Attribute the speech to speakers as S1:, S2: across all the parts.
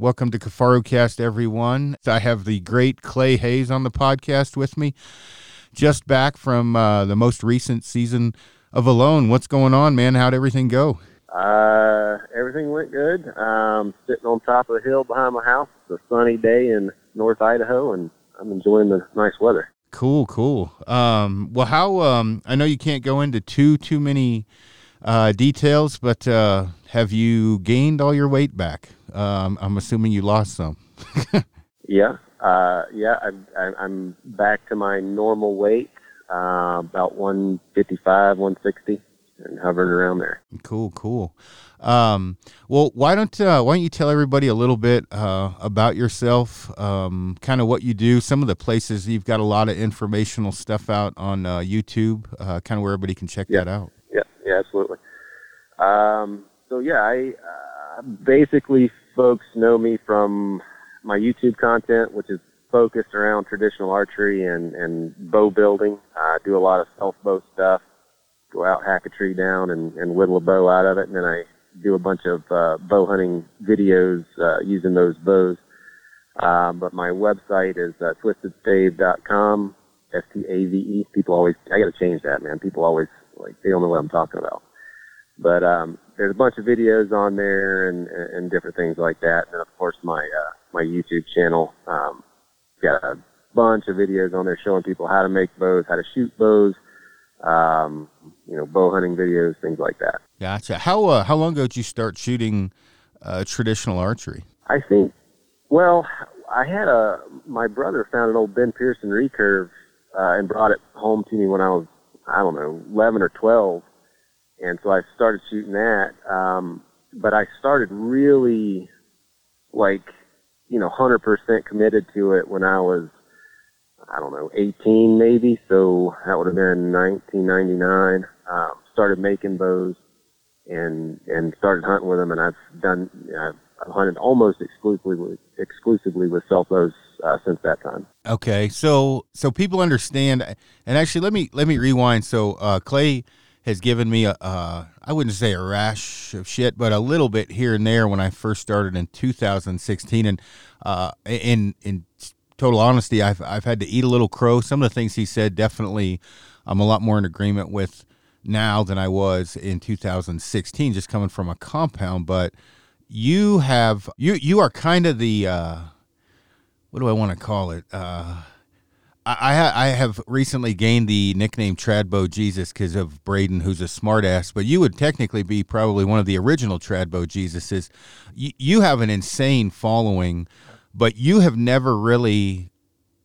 S1: Welcome to KifaruCast, everyone. I have the great Clay Hayes on the podcast with me. Just back from uh, the most recent season of Alone. What's going on, man? How'd everything go?
S2: Uh, everything went good. Um, sitting on top of the hill behind my house. It's a sunny day in North Idaho, and I'm enjoying the nice weather.
S1: Cool, cool. Um, well, how? Um, I know you can't go into too too many uh, details, but uh, have you gained all your weight back? Um, I'm assuming you lost some.
S2: yeah, uh, yeah. I, I, I'm back to my normal weight, uh, about 155, 160, and hovering around there.
S1: Cool, cool. Um, well, why don't uh, why don't you tell everybody a little bit uh, about yourself, um, kind of what you do, some of the places you've got a lot of informational stuff out on uh, YouTube, uh, kind of where everybody can check
S2: yeah.
S1: that out.
S2: Yeah, yeah, absolutely. Um, so yeah, I uh, basically folks know me from my YouTube content, which is focused around traditional archery and and bow building. I do a lot of self bow stuff. Go out, hack a tree down, and, and whittle a bow out of it, and then I do a bunch of uh, bow hunting videos uh, using those bows. Um, but my website is uh, twistedstave.com, S-T-A-V-E. People always, I got to change that, man. People always, like, they don't know what I'm talking about. But um, there's a bunch of videos on there and, and different things like that. And of course, my uh, my YouTube channel um, got a bunch of videos on there showing people how to make bows, how to shoot bows, um, you know, bow hunting videos, things like that.
S1: Gotcha. How uh, how long ago did you start shooting uh, traditional archery?
S2: I think, well, I had a my brother found an old Ben Pearson recurve uh, and brought it home to me when I was I don't know eleven or twelve, and so I started shooting that. Um, but I started really like you know hundred percent committed to it when I was I don't know, 18 maybe. So that would have been 1999. Um, started making bows and, and started hunting with them. And I've done, know, I've hunted almost exclusively with, exclusively with self bows uh, since that time.
S1: Okay. So, so people understand, and actually let me, let me rewind. So, uh, Clay has given me a, uh, I wouldn't say a rash of shit, but a little bit here and there when I first started in 2016. And, uh, in, in, total honesty, I've I've had to eat a little crow. Some of the things he said definitely I'm a lot more in agreement with now than I was in 2016, just coming from a compound. But you have you you are kind of the uh, what do I want to call it? Uh, I, I have recently gained the nickname Tradbo Jesus because of Braden, who's a smartass. But you would technically be probably one of the original Tradbo Jesuses. You, you have an insane following but you have never really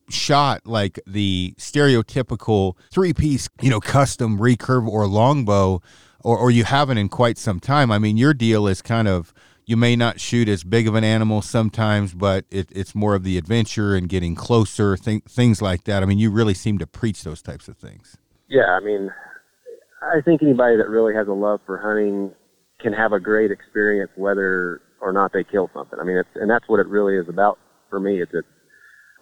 S1: shot like the stereotypical three piece, you know, custom recurve or longbow, or, or you haven't in quite some time. I mean, your deal is kind of you may not shoot as big of an animal sometimes, but it, it's more of the adventure and getting closer, th- things like that. I mean, you really seem to preach those types of things.
S2: Yeah, I mean, I think anybody that really has a love for hunting can have a great experience, whether or not they kill something. I mean, it's, and that's what it really is about for me. It's, it's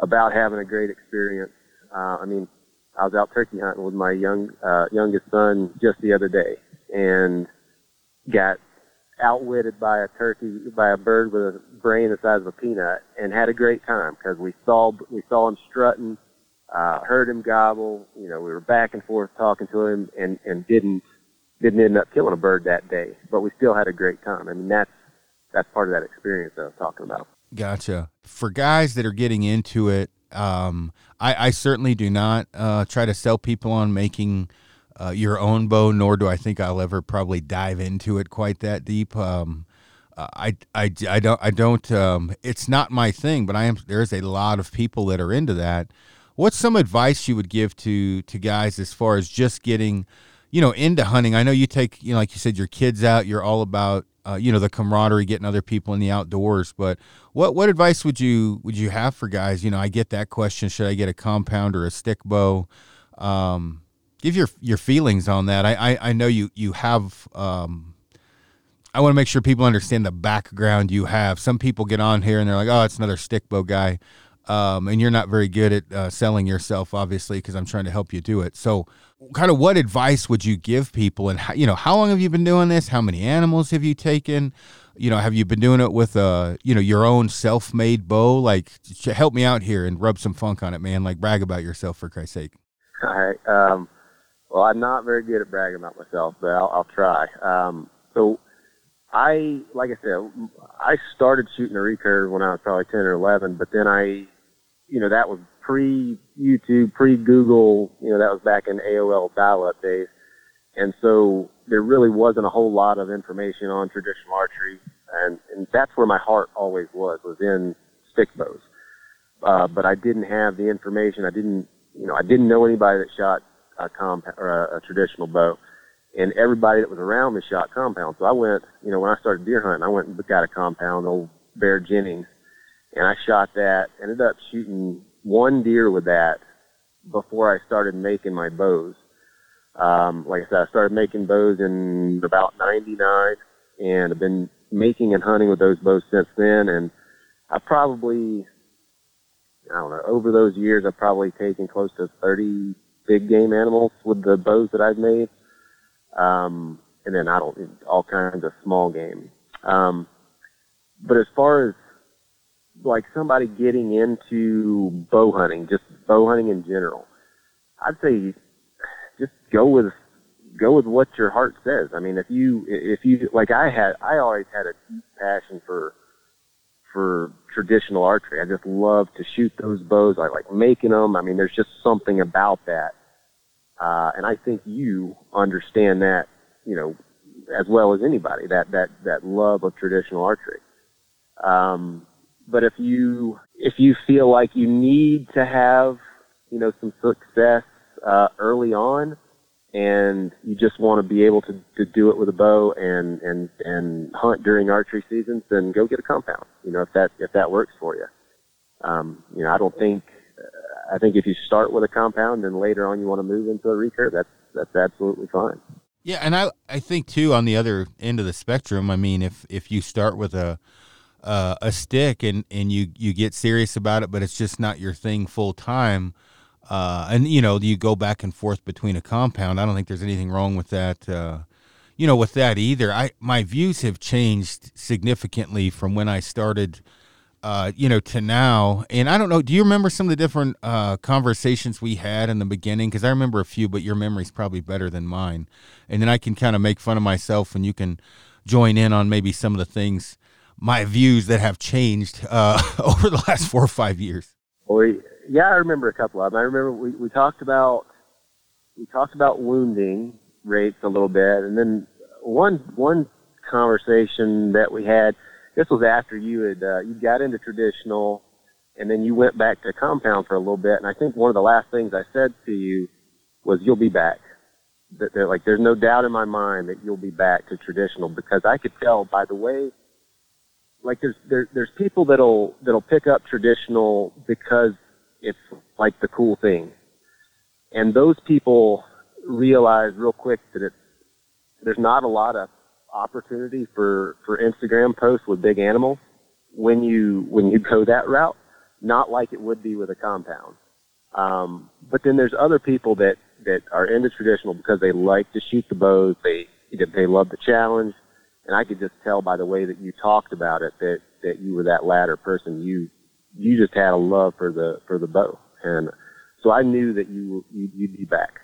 S2: about having a great experience. Uh, I mean, I was out turkey hunting with my young, uh, youngest son just the other day and got outwitted by a turkey, by a bird with a brain the size of a peanut and had a great time because we saw, we saw him strutting, uh, heard him gobble, you know, we were back and forth talking to him and, and didn't, didn't end up killing a bird that day, but we still had a great time. I mean, that's, that's part of that experience that I was talking about.
S1: Gotcha. For guys that are getting into it, um, I, I, certainly do not uh, try to sell people on making uh, your own bow, nor do I think I'll ever probably dive into it quite that deep. Um, I, I, I don't I don't um, it's not my thing, but I am there's a lot of people that are into that. What's some advice you would give to to guys as far as just getting, you know, into hunting? I know you take you know like you said your kids out, you're all about uh, you know the camaraderie, getting other people in the outdoors. But what what advice would you would you have for guys? You know, I get that question: should I get a compound or a stick bow? Um, give your your feelings on that. I I, I know you you have. Um, I want to make sure people understand the background you have. Some people get on here and they're like, "Oh, it's another stick bow guy," um, and you're not very good at uh, selling yourself, obviously, because I'm trying to help you do it. So, kind of what advice would you give people and how, you know how long have you been doing this how many animals have you taken you know, have you been doing it with uh, you know, your own self-made bow? Like, help me out here and rub some funk on it, man. Like, brag about yourself for Christ's sake.
S2: All right. Um, well, I'm not very good at bragging about myself, but I'll, I'll try. Um, so, I, like I said, I started shooting a recurve when I was probably 10 or 11, but then I, you know, that was pre YouTube, pre Google, you know, that was back in AOL dial up days. And so there really wasn't a whole lot of information on traditional archery, and, and that's where my heart always was, was in stick bows. Uh, but I didn't have the information. I didn't, you know, I didn't know anybody that shot a compound or a, a traditional bow, and everybody that was around me shot compound. So I went, you know, when I started deer hunting, I went and got a compound, old Bear Jennings, and I shot that. Ended up shooting one deer with that before I started making my bows um, like I said, I started making bows in about 99 and I've been making and hunting with those bows since then. And I probably, I don't know, over those years, I've probably taken close to 30 big game animals with the bows that I've made. Um, and then I don't, all kinds of small game. Um, but as far as like somebody getting into bow hunting, just bow hunting in general, I'd say just go with go with what your heart says. I mean, if you if you like I had I always had a deep passion for for traditional archery. I just love to shoot those bows. I like making them. I mean, there's just something about that. Uh, and I think you understand that, you know, as well as anybody, that, that, that love of traditional archery. Um, but if you, if you feel like you need to have, you know, some success uh, early on, and you just want to be able to, to do it with a bow and, and, and hunt during archery seasons, then go get a compound. You know, if that if that works for you. Um, you know, I don't think I think if you start with a compound and later on you want to move into a recurve, that's that's absolutely fine.
S1: Yeah, and I I think too on the other end of the spectrum, I mean, if if you start with a uh, a stick and and you you get serious about it, but it's just not your thing full time uh, and you know you go back and forth between a compound. I don't think there's anything wrong with that. Uh, you know, with that either. I my views have changed significantly from when I started. Uh, you know, to now, and I don't know. Do you remember some of the different uh, conversations we had in the beginning? Because I remember a few, but your memory's probably better than mine. And then I can kind of make fun of myself, and you can join in on maybe some of the things, my views that have changed uh, over the last four or five years.
S2: Well, yeah, I remember a couple of them. I remember we, we talked about we talked about wounding rates a little bit, and then one one conversation that we had. This was after you had uh, you got into traditional, and then you went back to compound for a little bit. And I think one of the last things I said to you was, "You'll be back." That like, there's no doubt in my mind that you'll be back to traditional because I could tell by the way like there's there, there's people that'll that'll pick up traditional because it's like the cool thing. And those people realize real quick that it's, there's not a lot of opportunity for, for Instagram posts with big animals when you, when you go that route, not like it would be with a compound. Um, but then there's other people that, that are into traditional because they like to shoot the bows. They, they love the challenge. And I could just tell by the way that you talked about it that, that you were that latter person. You, you just had a love for the for the bow, and so I knew that you you'd be back.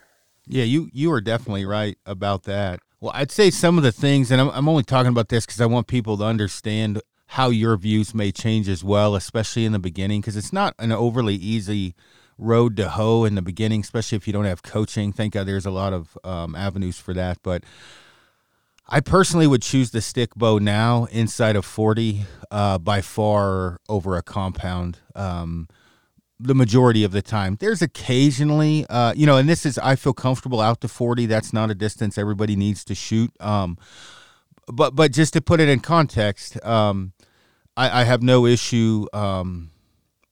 S1: Yeah, you you are definitely right about that. Well, I'd say some of the things, and I'm, I'm only talking about this because I want people to understand how your views may change as well, especially in the beginning, because it's not an overly easy road to hoe in the beginning, especially if you don't have coaching. Thank God there's a lot of um, avenues for that, but I personally would choose the stick bow now inside of 40 uh, by far over a compound. Um, the majority of the time. There's occasionally, uh, you know, and this is, I feel comfortable out to 40. That's not a distance everybody needs to shoot. Um, but, but just to put it in context, um, I, I, have no issue. Um,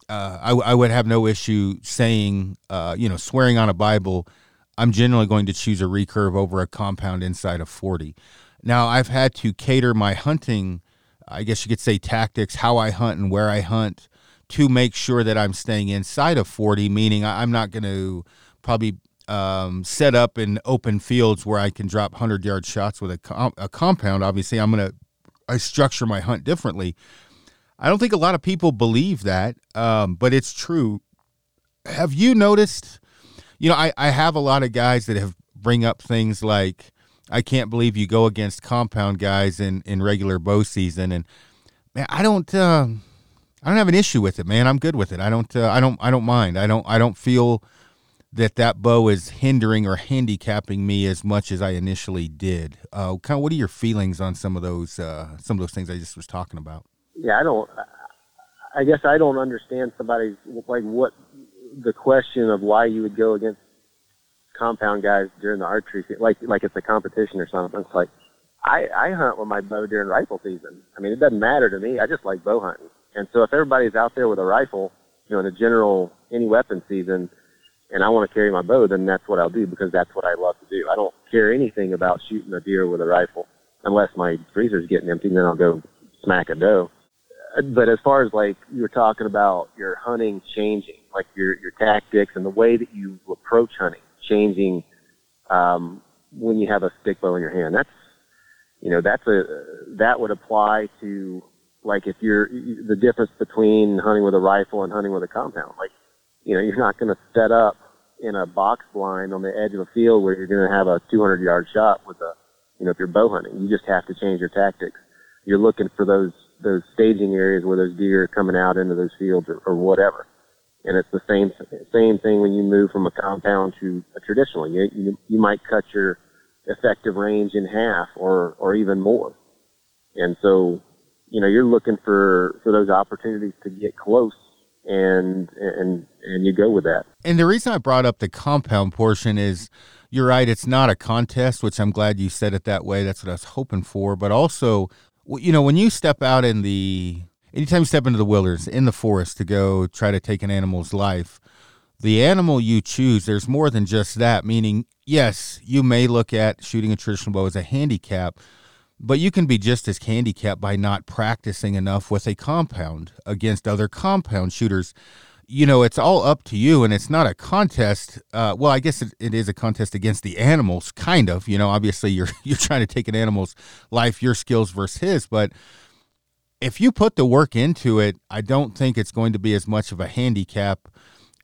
S1: uh, I, I, would have no issue saying, uh, you know, swearing on a Bible. I'm generally going to choose a recurve over a compound inside of 40. Now, I've had to cater my hunting, I guess you could say tactics, how I hunt and where I hunt to make sure that I'm staying inside of 40, meaning I'm not going to probably um, set up in open fields where I can drop 100 yard shots with a, com- a compound. Obviously, I'm going to I structure my hunt differently. I don't think a lot of people believe that, um, but it's true. Have you noticed? You know, I, I have a lot of guys that have bring up things like, I can't believe you go against compound guys in, in regular bow season, and man, I don't uh, I don't have an issue with it, man. I'm good with it. I don't uh, I don't I don't mind. I don't I don't feel that that bow is hindering or handicapping me as much as I initially did. Uh, kind of, what are your feelings on some of those uh, some of those things I just was talking about?
S2: Yeah, I don't. I guess I don't understand somebody's like what the question of why you would go against compound guys during the archery like like it's a competition or something. It's like I I hunt with my bow during rifle season. I mean, it doesn't matter to me. I just like bow hunting. And so if everybody's out there with a rifle, you know, in the general any weapon season, and I want to carry my bow, then that's what I'll do because that's what I love to do. I don't care anything about shooting a deer with a rifle unless my freezer's getting empty, then I'll go smack a doe. Uh, but as far as like you were talking about your hunting changing, like your your tactics and the way that you approach hunting changing um, when you have a stick bow in your hand, that's you know that's a that would apply to like if you're the difference between hunting with a rifle and hunting with a compound. Like you know, you're not going to set up in a box blind on the edge of a field where you're going to have a 200 yard shot with a, you know, if you're bow hunting. You just have to change your tactics. You're looking for those those staging areas where those deer are coming out into those fields or, or whatever. And it's the same same thing when you move from a compound to a traditional. You, you you might cut your effective range in half or or even more. And so, you know, you're looking for for those opportunities to get close and and and you go with that.
S1: And the reason I brought up the compound portion is you're right, it's not a contest, which I'm glad you said it that way. That's what I was hoping for. But also, you know, when you step out in the anytime you step into the wilderness, in the forest to go try to take an animal's life, the animal you choose, there's more than just that. Meaning, yes, you may look at shooting a traditional bow as a handicap, but you can be just as handicapped by not practicing enough with a compound against other compound shooters. You know, it's all up to you, and it's not a contest. Uh, well, I guess it, it is a contest against the animals, kind of. You know, obviously you're you're trying to take an animal's life, your skills versus his, but if you put the work into it, I don't think it's going to be as much of a handicap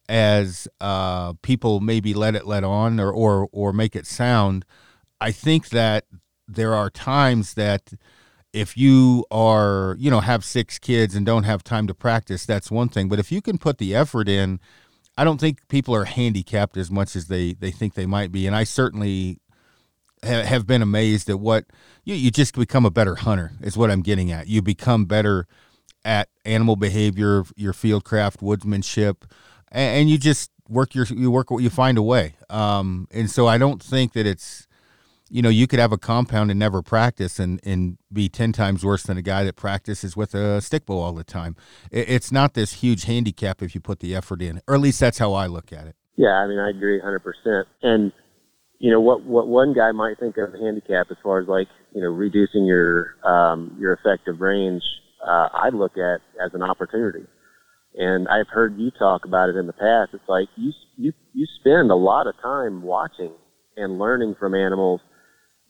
S1: as uh, people maybe let it let on or, or or make it sound. I think that there are times that if you are, you know, have six kids and don't have time to practice, that's one thing. But if you can put the effort in, I don't think people are handicapped as much as they, they think they might be. And I certainly have been amazed at what you, you just become a better hunter, is what I'm getting at. You become better at animal behavior, your fieldcraft, woodsmanship, and, and you just work your, you work, you find a way. Um, and so I don't think that it's, you know, you could have a compound and never practice and, and be 10 times worse than a guy that practices with a stick bow all the time. It's not this huge handicap if you put the effort in, or at least that's how I look at it.
S2: Yeah, I mean, I agree 100%. And, you know, what, what one guy might think of handicap as far as like, you know, reducing your, um, your effective range, uh, I look at as an opportunity. And I've heard you talk about it in the past. It's like you, you, you spend a lot of time watching and learning from animals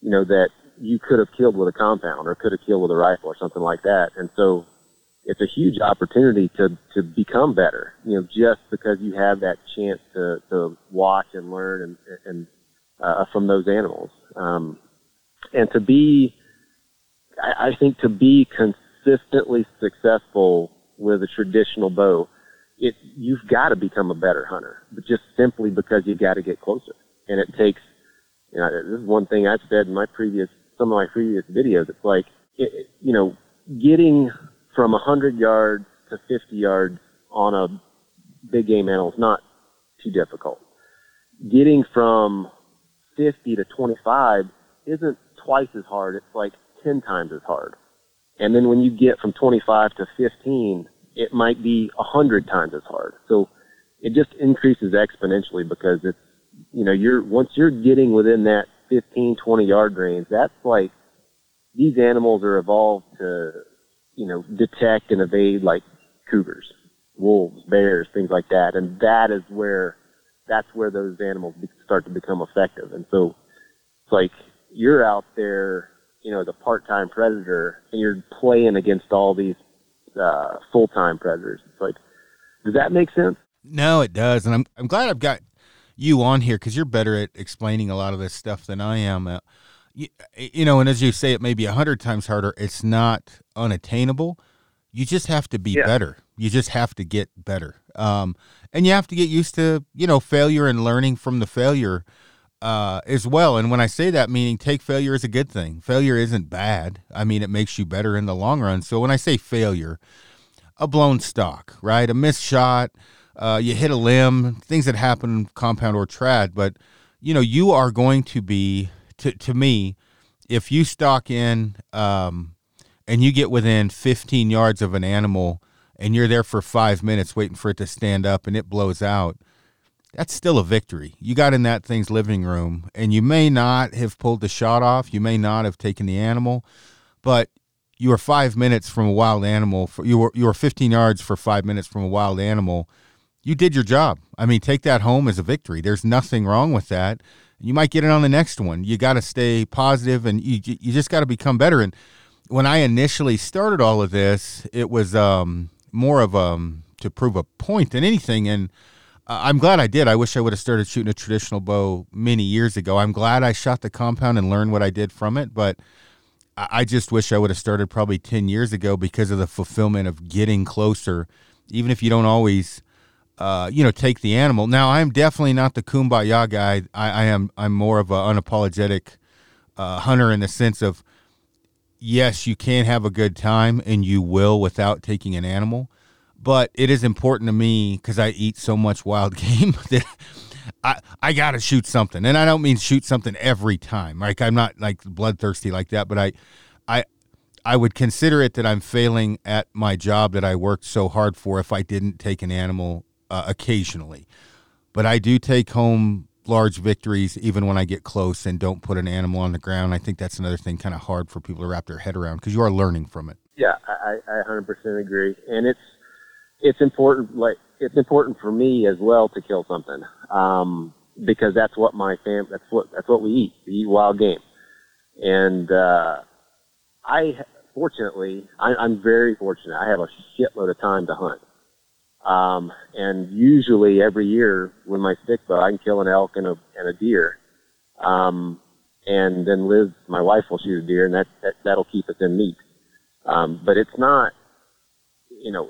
S2: you know, that you could have killed with a compound or could have killed with a rifle or something like that. And so it's a huge opportunity to, to become better, you know, just because you have that chance to, to watch and learn and, and, uh, from those animals. Um, and to be, I, I think to be consistently successful with a traditional bow, it, you've got to become a better hunter, but just simply because you got to get closer. And it takes you know, this is one thing I've said in my previous, some of my previous videos. It's like, it, you know, getting from 100 yards to 50 yards on a big game animal is not too difficult. Getting from 50 to 25 isn't twice as hard. It's like 10 times as hard. And then when you get from 25 to 15, it might be 100 times as hard. So it just increases exponentially because it's you know, you're once you're getting within that 15, 20 yard range, that's like these animals are evolved to, you know, detect and evade like cougars, wolves, bears, things like that, and that is where that's where those animals start to become effective. And so it's like you're out there you know, as a part-time predator, and you're playing against all these uh, full-time predators. It's like, does that make sense?
S1: No, it does, and I'm I'm glad I've got you on here because you're better at explaining a lot of this stuff than I am. Uh, you, you know, and as you say, it may be a hundred times harder. It's not unattainable. You just have to be
S2: Yeah.
S1: better. You just have to get better. Um, and you have to get used to, you know, failure and learning from the failure uh, as well. And when I say that, meaning take failure as a good thing. Failure isn't bad. I mean, it makes you better in the long run. So when I say failure, a blown stock, right? A missed shot, uh, you hit a limb, things that happen compound or trad. But you know, you are going to be to to me, if you stalk in um, and you get within 15 yards of an animal and you're there for five minutes waiting for it to stand up and it blows out. That's still a victory. You got in that thing's living room, and you may not have pulled the shot off. You may not have taken the animal, but you were five minutes from a wild animal. For, you were you were 15 yards for five minutes from a wild animal. You did your job. I mean, take that home as a victory. There's nothing wrong with that. You might get it on the next one. You got to stay positive, and you you just got to become better. And when I initially started all of this, it was um, more of um to prove a point than anything. And uh, I'm glad I did. I wish I would have started shooting a traditional bow many years ago. I'm glad I shot the compound and learned what I did from it, but I I just wish I would have started probably 10 years ago because of the fulfillment of getting closer, even if you don't always, uh, you know, take the animal. Now, I'm definitely not the kumbaya guy. I, I am, I'm more of an unapologetic uh, hunter in the sense of, yes, you can have a good time and you will without taking an animal. But it is important to me because I eat so much wild game that I, I got to shoot something. And I don't mean shoot something every time. Like I'm not like bloodthirsty like that, but I, I, I would consider it that I'm failing at my job that I worked so hard for if I didn't take an animal uh, occasionally. But I do take home large victories even when I get close and don't put an animal on the ground. I think that's another thing kind of hard for people to wrap their head around because you are learning from it.
S2: Yeah, I, I I 100% agree, and it's it's important. Like it's important for me as well to kill something, um, because that's what my fam. That's what that's what we eat. We eat wild game, and uh, I fortunately I, I'm very fortunate. I have a shitload of time to hunt. Um, and usually every year with my stick bow, I can kill an elk and a, and a deer. Um, and then Liz, my wife, will shoot a deer, and that, that that'll keep us in meat. Um, but it's not, you know,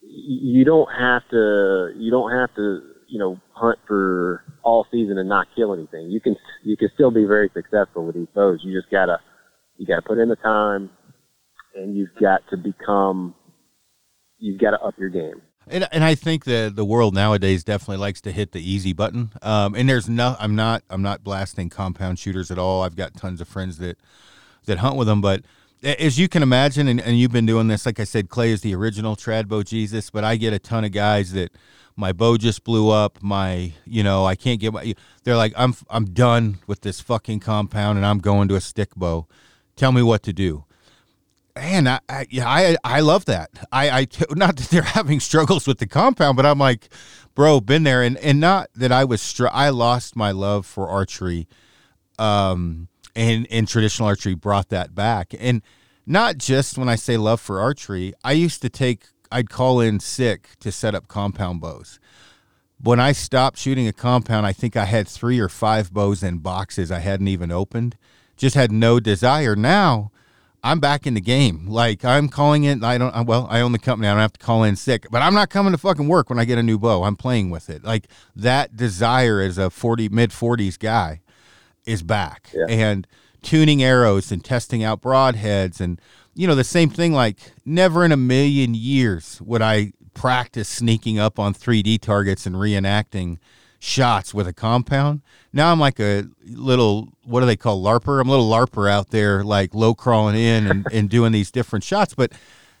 S2: you don't have to, you don't have to, you know, hunt for all season and not kill anything. You can, you can still be very successful with these bows. You just gotta, you gotta put in the time, and you've got to become, you've got to up your game.
S1: And, and I think the the world nowadays definitely likes to hit the easy button. Um, and there's no, I'm not, I'm not blasting compound shooters at all. I've got tons of friends that that hunt with them, but as you can imagine, and, and you've been doing this, like I said, Clay is the original trad bow Jesus, but I get a ton of guys that my bow just blew up. My, you know, I can't get my. They're like, I'm I'm done with this fucking compound, and I'm going to a stick bow. Tell me what to do. And I, I yeah, I I love that. I, I not that they're having struggles with the compound, but I'm like, bro, been there, and and not that I was str- I lost my love for archery, um, and and traditional archery brought that back, and not just when I say love for archery. I used to take, I'd call in sick to set up compound bows. When I stopped shooting a compound, I think I had three or five bows in boxes I hadn't even opened. Just had no desire. Now I'm back in the game. Like I'm calling in. I don't. Well, I own the company. I don't have to call in sick. But I'm not coming to fucking work when I get a new bow. I'm playing with it. Like that desire as a 40 mid 40s guy is back.
S2: Yeah.
S1: And tuning arrows and testing out broadheads and you know the same thing. Like never in a million years would I practice sneaking up on 3D targets and reenacting shots with a compound. Now I'm like a little what do they call larper? I'm a little larper out there, like low crawling in and, and doing these different shots, but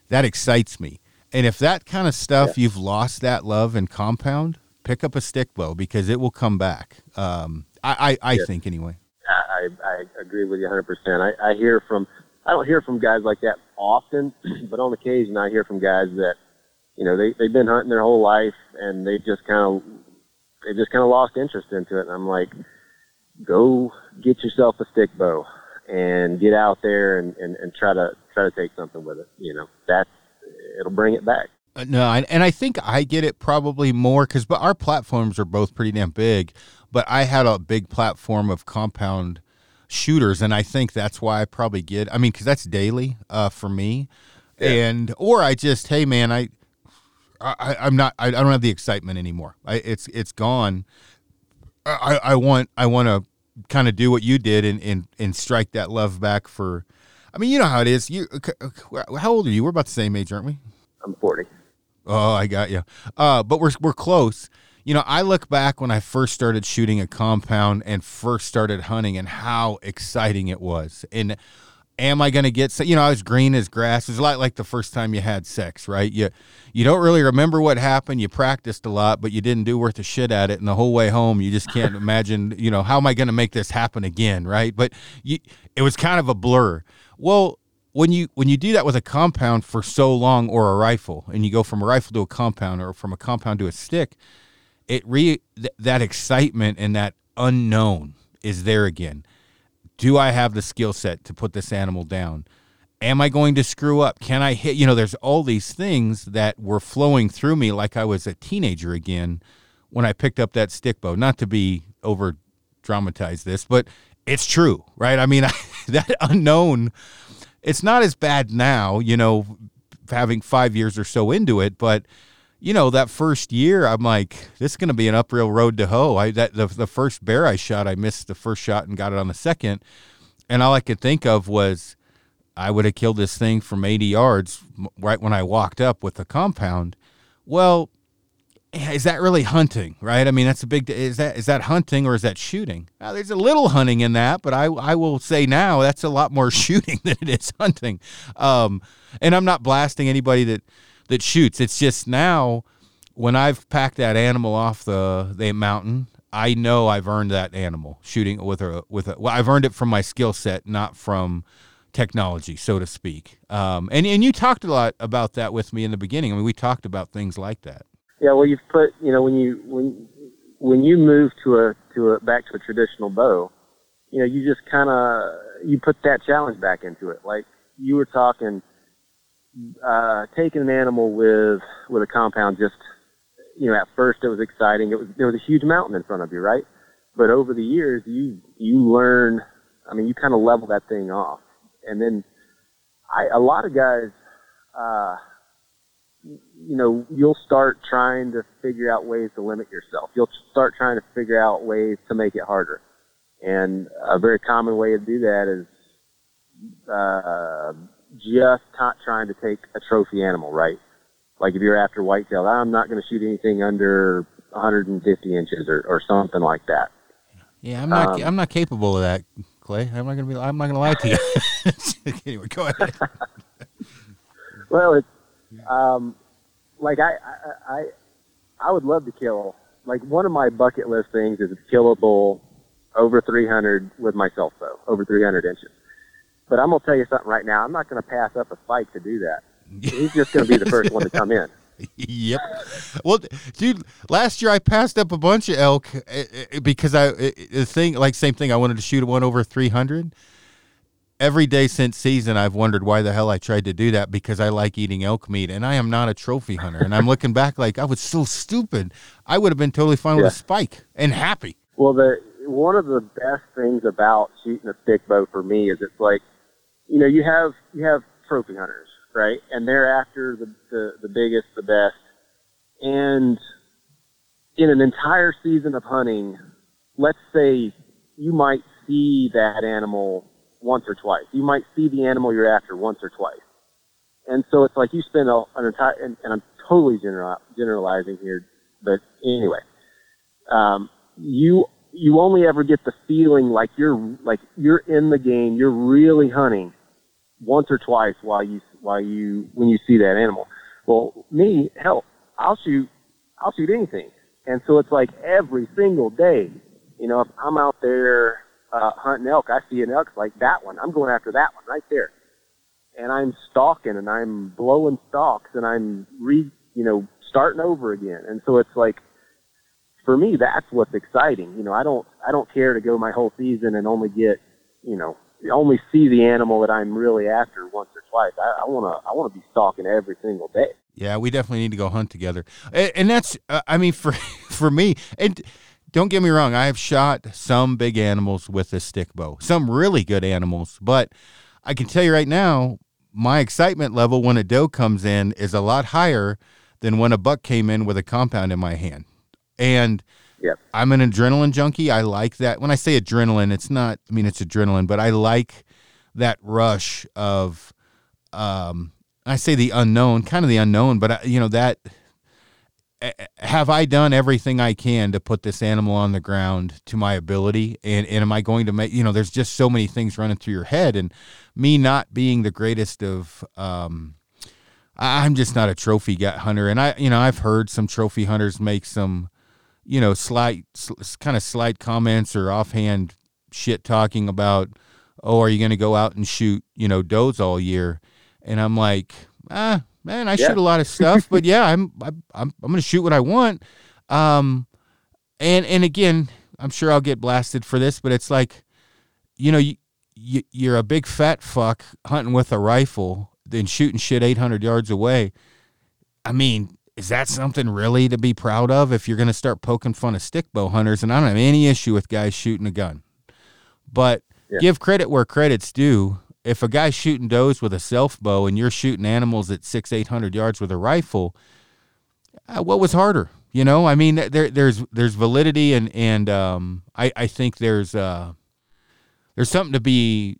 S1: that excites me. And if that kind of stuff you've lost that love and compound, pick up a stick bow because it will come back. Um, I, I, I
S2: Yeah.
S1: think anyway.
S2: I, I agree with you 100%. I, I hear from, I don't hear from guys like that often, but on occasion I hear from guys that, you know, they, they've been hunting their whole life and they just kind of, they just kind of lost interest into it. And I'm like, go get yourself a stick bow and get out there and, and, and try to try to take something with it. You know, that's it'll bring it back.
S1: Uh, no, I, and I think I get it probably more because, but our platforms are both pretty damn big. But I had a big platform of compound shooters, and I think that's why I probably get. I mean, because that's daily uh, for me, yeah. and or I just, hey man, I, I I'm not, I, I don't have the excitement anymore. I, it's it's gone. I, I want I want to kind of do what you did and, and and strike that love back for. I mean, you know how it is. You, how old are you? We're about the same age, aren't we?
S2: I'm 40.
S1: Oh, I got you. Uh, but we're we're close. You know, I look back when I first started shooting a compound and first started hunting, and how exciting it was. And am I going to get? You know, I was green as grass. It's like like the first time you had sex, right? You you don't really remember what happened. You practiced a lot, but you didn't do worth a shit at it. And the whole way home, you just can't imagine. You know, how am I going to make this happen again, right? But you, it was kind of a blur. Well, when you when you do that with a compound for so long or a rifle and you go from a rifle to a compound or from a compound to a stick it re th- that excitement and that unknown is there again do i have the skill set to put this animal down? Am i going to screw up? Can i hit you know there's all these things that were flowing through me like i was a teenager again when i picked up that stick bow. Not to be over dramatize this but it's true right? I mean I, that unknown it's not as bad now, you know, having five years or so into it, but you know, that first year, I'm like, this is going to be an uphill road to hoe. I that the the first bear I shot, I missed the first shot and got it on the second, and all I could think of was, I would have killed this thing from 80 yards right when I walked up with the compound. Well, is that really hunting right i mean that's a big is that is that hunting or is that shooting now, there's a little hunting in that but i i will say now that's a lot more shooting than it is hunting um, and i'm not blasting anybody that that shoots. It's just now when i've packed that animal off the the mountain i know i've earned that animal shooting with a with a well i've earned it from my skill set not from technology so to speak. Um, and and you talked a lot about that with me in the beginning. I mean we talked about things like that.
S2: Yeah, well, you've put, you know, when you when when you move to a to a back to a traditional bow, you know, you just kind of you put that challenge back into it. Like you were talking, uh, taking an animal with with a compound. Just you know, at first it was exciting. It was there was a huge mountain in front of you, right? But over the years, you you learn. I mean, you kind of level that thing off, and then I a lot of guys. Uh, you know, you'll start trying to figure out ways to limit yourself. You'll start trying to figure out ways to make it harder. And a very common way to do that is uh, just not trying to take a trophy animal, right? Like if you're after whitetail, I'm not going to shoot anything under 150 inches or, or something like that.
S1: Yeah, I'm not. Um, I'm not capable of that, Clay. I'm not going to be. I'm not going to lie to you. anyway, go ahead.
S2: well, it's um, like I, I, I, I would love to kill. Like one of my bucket list things is to kill a bull over 300 with my bow, over 300 inches. But I'm gonna tell you something right now. I'm not gonna pass up a spike to do that. He's just gonna be the first one to come in.
S1: yep. Well, dude, last year I passed up a bunch of elk eh, eh, because I eh, the thing like same thing. I wanted to shoot one over 300, every day since season I've wondered why the hell I tried to do that because I like eating elk meat and I am not a trophy hunter and I'm looking back like I was so stupid. I would have been totally fine yeah. with a spike and happy.
S2: Well, the one of the best things about shooting a stick bow for me is it's like you know you have you have trophy hunters right and they're after the the, the biggest the best and in an entire season of hunting let's say you might see that animal once or twice. You might see the animal you're after once or twice. And so it's like you spend a, an entire, and, and I'm totally general, generalizing here, but anyway, um, you, you only ever get the feeling like you're, like you're in the game, you're really hunting once or twice while you, while you, when you see that animal. Well, me, hell, I'll shoot, I'll shoot anything. And so it's like every single day, you know, if I'm out there uh, hunting elk, I see an elk like that one. I'm going after that one right there. And I'm stalking and I'm blowing stalks and I'm re, you know, starting over again. And so it's like, for me, that's what's exciting. You know, I don't, I don't care to go my whole season and only get, you know, only see the animal that I'm really after once or twice. I want to I want to be stalking every single day.
S1: Yeah, we definitely need to go hunt together, and, and that's uh, I mean for for me and. Don't get me wrong, I have shot some big animals with a stick bow, some really good animals, but I can tell you right now, my excitement level when a doe comes in is a lot higher than when a buck came in with a compound in my hand. And
S2: Yep.
S1: I'm an adrenaline junkie. I like that. When I say adrenaline, it's not, I mean, it's adrenaline, but I like that rush of, um, I say the unknown, kind of the unknown, but, uh, you know, that, have I done everything I can to put this animal on the ground to my ability? And, and am I going to make, you know, there's just so many things running through your head. And me not being the greatest of, um, I'm just not a trophy gut hunter. And I, you know, I've heard some trophy hunters make some, you know, slight, kind of slight comments or offhand shit talking about, oh, are you going to go out and shoot, you know, does all year? And I'm like, ah, man, I yeah. shoot a lot of stuff, but yeah, I'm, I'm, I'm, I'm going to shoot what I want. Um, and, and again, I'm sure I'll get blasted for this, but it's like, you know, you, you, you're a big fat fuck hunting with a rifle, then shooting shit 800 yards away. I mean, is that something really to be proud of if you're going to start poking fun of stick bow hunters? And I don't have any issue with guys shooting a gun, but yeah. give credit where credit's due. If a guy's shooting does with a self bow and you're shooting animals at six, eight hundred yards with a rifle, uh, what was harder? You know, I mean, there, there's there's validity and and um, I I think there's uh, there's something to be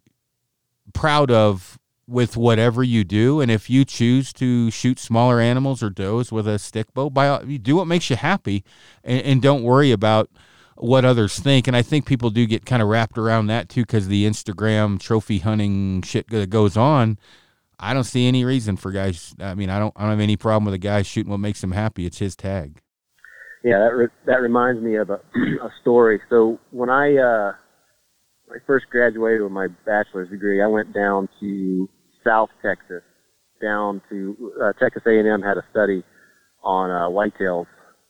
S1: proud of with whatever you do. And if you choose to shoot smaller animals or does with a stick bow, by you do what makes you happy, and, and, don't worry about what others think. And I think people do get kind of wrapped around that too, because the Instagram trophy hunting shit that goes on. I don't see any reason for guys. I mean, I don't. I don't have any problem with a guy shooting what makes him happy. It's his tag.
S2: Yeah, that re- that reminds me of a, a story. So when I uh, when I first graduated with my bachelor's degree, I went down to South Texas down to uh, Texas A&M had a study on uh, whitetails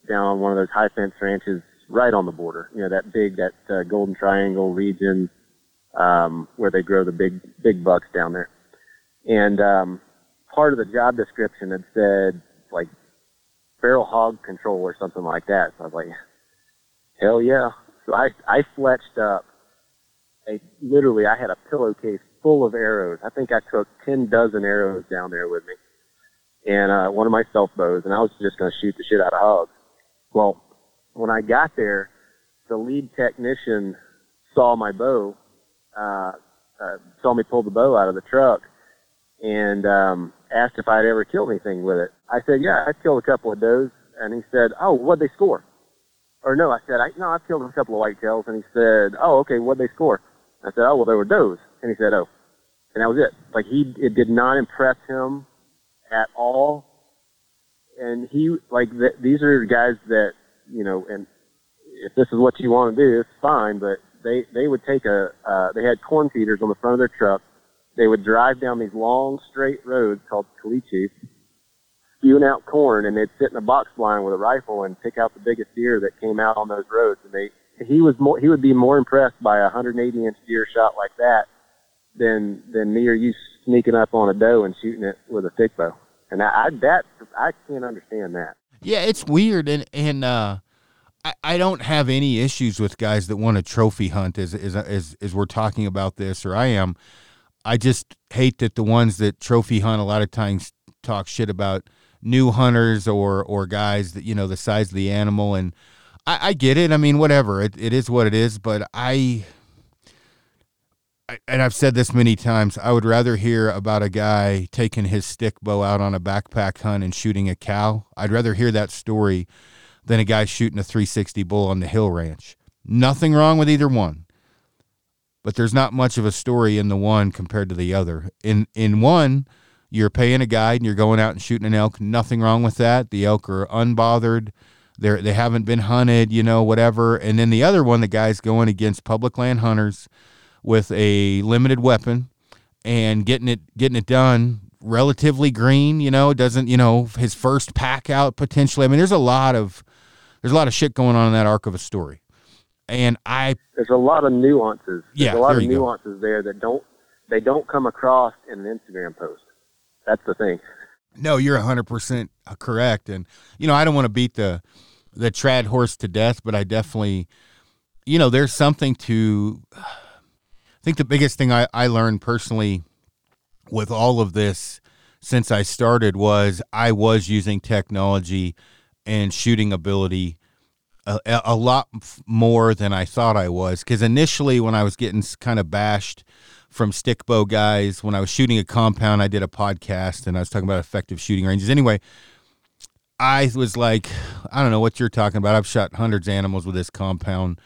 S2: down on one of those high fence ranches right on the border. You know that big that uh, Golden Triangle region um, where they grow the big big bucks down there. And um, part of the job description had said like feral hog control or something like that. So I was like, hell yeah. So I I fletched up a literally I had a pillowcase full of arrows. I think I took 10 dozen arrows down there with me and uh, one of my self bows, and I was just going to shoot the shit out of hogs. Well, when I got there, the lead technician saw my bow, uh, uh, saw me pull the bow out of the truck, and um, asked if I'd ever killed anything with it. I said, "Yeah, I killed a couple of does," and he said, "Oh, what'd they score?" Or no, I said, I, "No, I've killed a couple of whitetails," and he said, "Oh, okay, what'd they score?" I said, "Oh, well, they were does." And he said, "Oh," and that was it. Like he, it did not impress him at all. And he, like, th- these are guys that you know, and if this is what you want to do, it's fine. But they they would take a, uh, they had corn feeders on the front of their truck. They would drive down these long straight roads called caliche, spewing out corn, and they'd sit in a box blind with a rifle and pick out the biggest deer that came out on those roads. And they, he was more, he would be more impressed by a 180 inch deer shot like that than than me or you sneaking up on a doe and shooting it with a thick bow. And I, I that I can't understand that.
S1: Yeah, it's weird, and and uh, I, I don't have any issues with guys that want to trophy hunt as as as as we're talking about this, or I am. I just hate that the ones that trophy hunt a lot of times talk shit about new hunters or or guys that you know the size of the animal and I, I get it. I mean, whatever. It, it is what it is. But I and I've said this many times, I would rather hear about a guy taking his stick bow out on a backpack hunt and shooting a cow. I'd rather hear that story than a guy shooting a 360 bull on the hill ranch. Nothing wrong with either one. But there's not much of a story in the one compared to the other. In in one, you're paying a guide and you're going out and shooting an elk. Nothing wrong with that. The elk are unbothered. They're they haven't been hunted, you know, whatever. And then the other one, the guy's going against public land hunters with a limited weapon and getting it getting it done relatively green you know doesn't you know his first pack out potentially i mean there's a lot of there's a lot of shit going on in that arc of a story and I
S2: there's a lot of nuances. There's
S1: Yeah,
S2: a lot
S1: there
S2: of
S1: you go.
S2: nuances there that don't they don't come across in an Instagram post. That's the thing.
S1: No, you're 100% correct. And, you know, I don't want to beat the, the trad horse to death, but I definitely, you know, there's something to, I think the biggest thing I, I learned personally with all of this since I started was I was using technology and shooting ability a, a- a lot more than I thought I was. Because initially, when I was getting kind of bashed from stick bow guys, when I was shooting a compound, I did a podcast and I was talking about effective shooting ranges. Anyway, I was like, I don't know what you're talking about. I've shot hundreds of animals with this compound.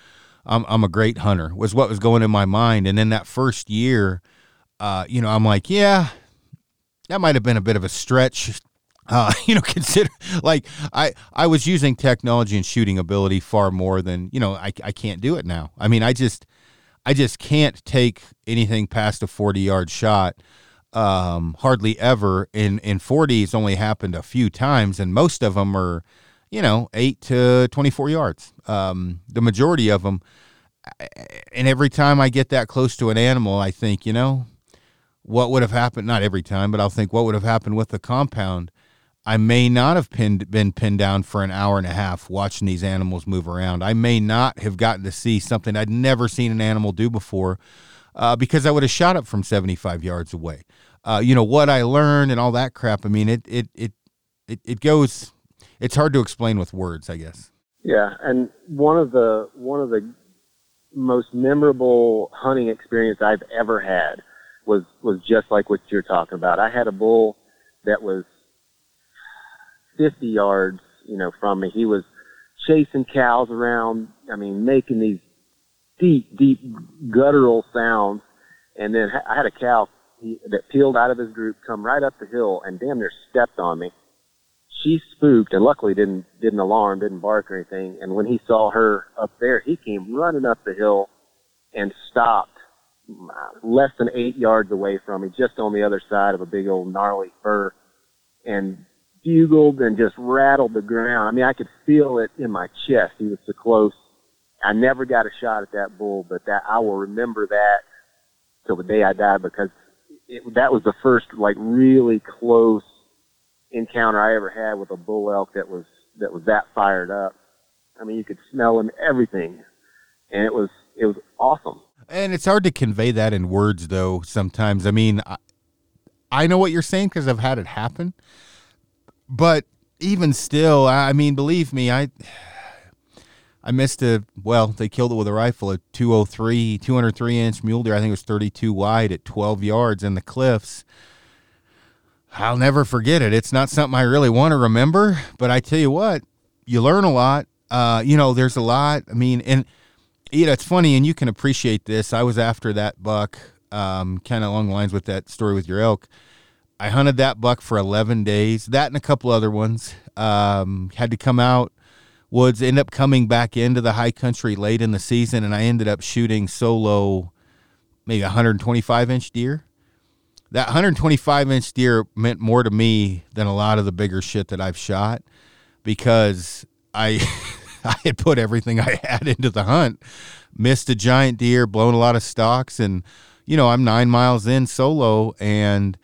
S1: I'm, I'm a great hunter, was what was going in my mind. And then that first year, uh, you know, I'm like, yeah, that might have been a bit of a stretch. Uh, you know, consider like I I was using technology and shooting ability far more than you know I I can't do it now. I mean, I just I just can't take anything past a 40 yard shot. Um, hardly ever in in 40 it's only happened a few times, and most of them are, you know, eight to 24 yards. Um, the majority of them, and every time I get that close to an animal, I think, you know, what would have happened? Not every time, but I'll think what would have happened with the compound. I may not have pinned, been pinned down for an hour and a half watching these animals move around. I may not have gotten to see something I'd never seen an animal do before uh, because I would have shot up from 75 yards away. Uh, you know what I learned and all that crap. I mean, it it it it, it goes. It's hard to explain with words, I guess.
S2: Yeah, and one of the one of the most memorable hunting experience I've ever had was was just like what you're talking about. I had a bull that was 50 yards, you know, from me. He was chasing cows around. I mean, making these deep, deep guttural sounds. And then I had a cow that peeled out of his group, come right up the hill, and damn near stepped on me she spooked and luckily didn't didn't alarm, didn't bark or anything. And when he saw her up there, he came running up the hill and stopped uh, less than eight yards away from me, just on the other side of a big old gnarly fir, and bugled and just rattled the ground. I mean, I could feel it in my chest. He was so close. I never got a shot at that bull, but that I will remember that till the day I die because it, that was the first like really close encounter I ever had with a bull elk that was that was that fired up. I mean, you could smell him, everything, and it was it was awesome.
S1: And it's hard to convey that in words, though. Sometimes, I mean, I, I know what you're saying because I've had it happen, but even still, I I mean, believe me, I I missed a well. They killed it with a rifle, a 203, 203 inch mule deer. I think it was 32 wide at 12 yards in the cliffs. I'll never forget it. It's not something I really want to remember, but I tell you what, you learn a lot. Uh, you know, there's a lot. I mean, and you know, it's funny, and you can appreciate this. I was after that buck, um, kind of along the lines with that story with your elk. I hunted that buck for 11 days, that and a couple other ones. Um, had to come out woods, end up coming back into the high country late in the season, and I ended up shooting solo maybe 125 inch deer. That 125 inch deer meant more to me than a lot of the bigger shit that I've shot because I I had put everything I had into the hunt, missed a giant deer, blown a lot of stalks, and you know I'm nine miles in solo. And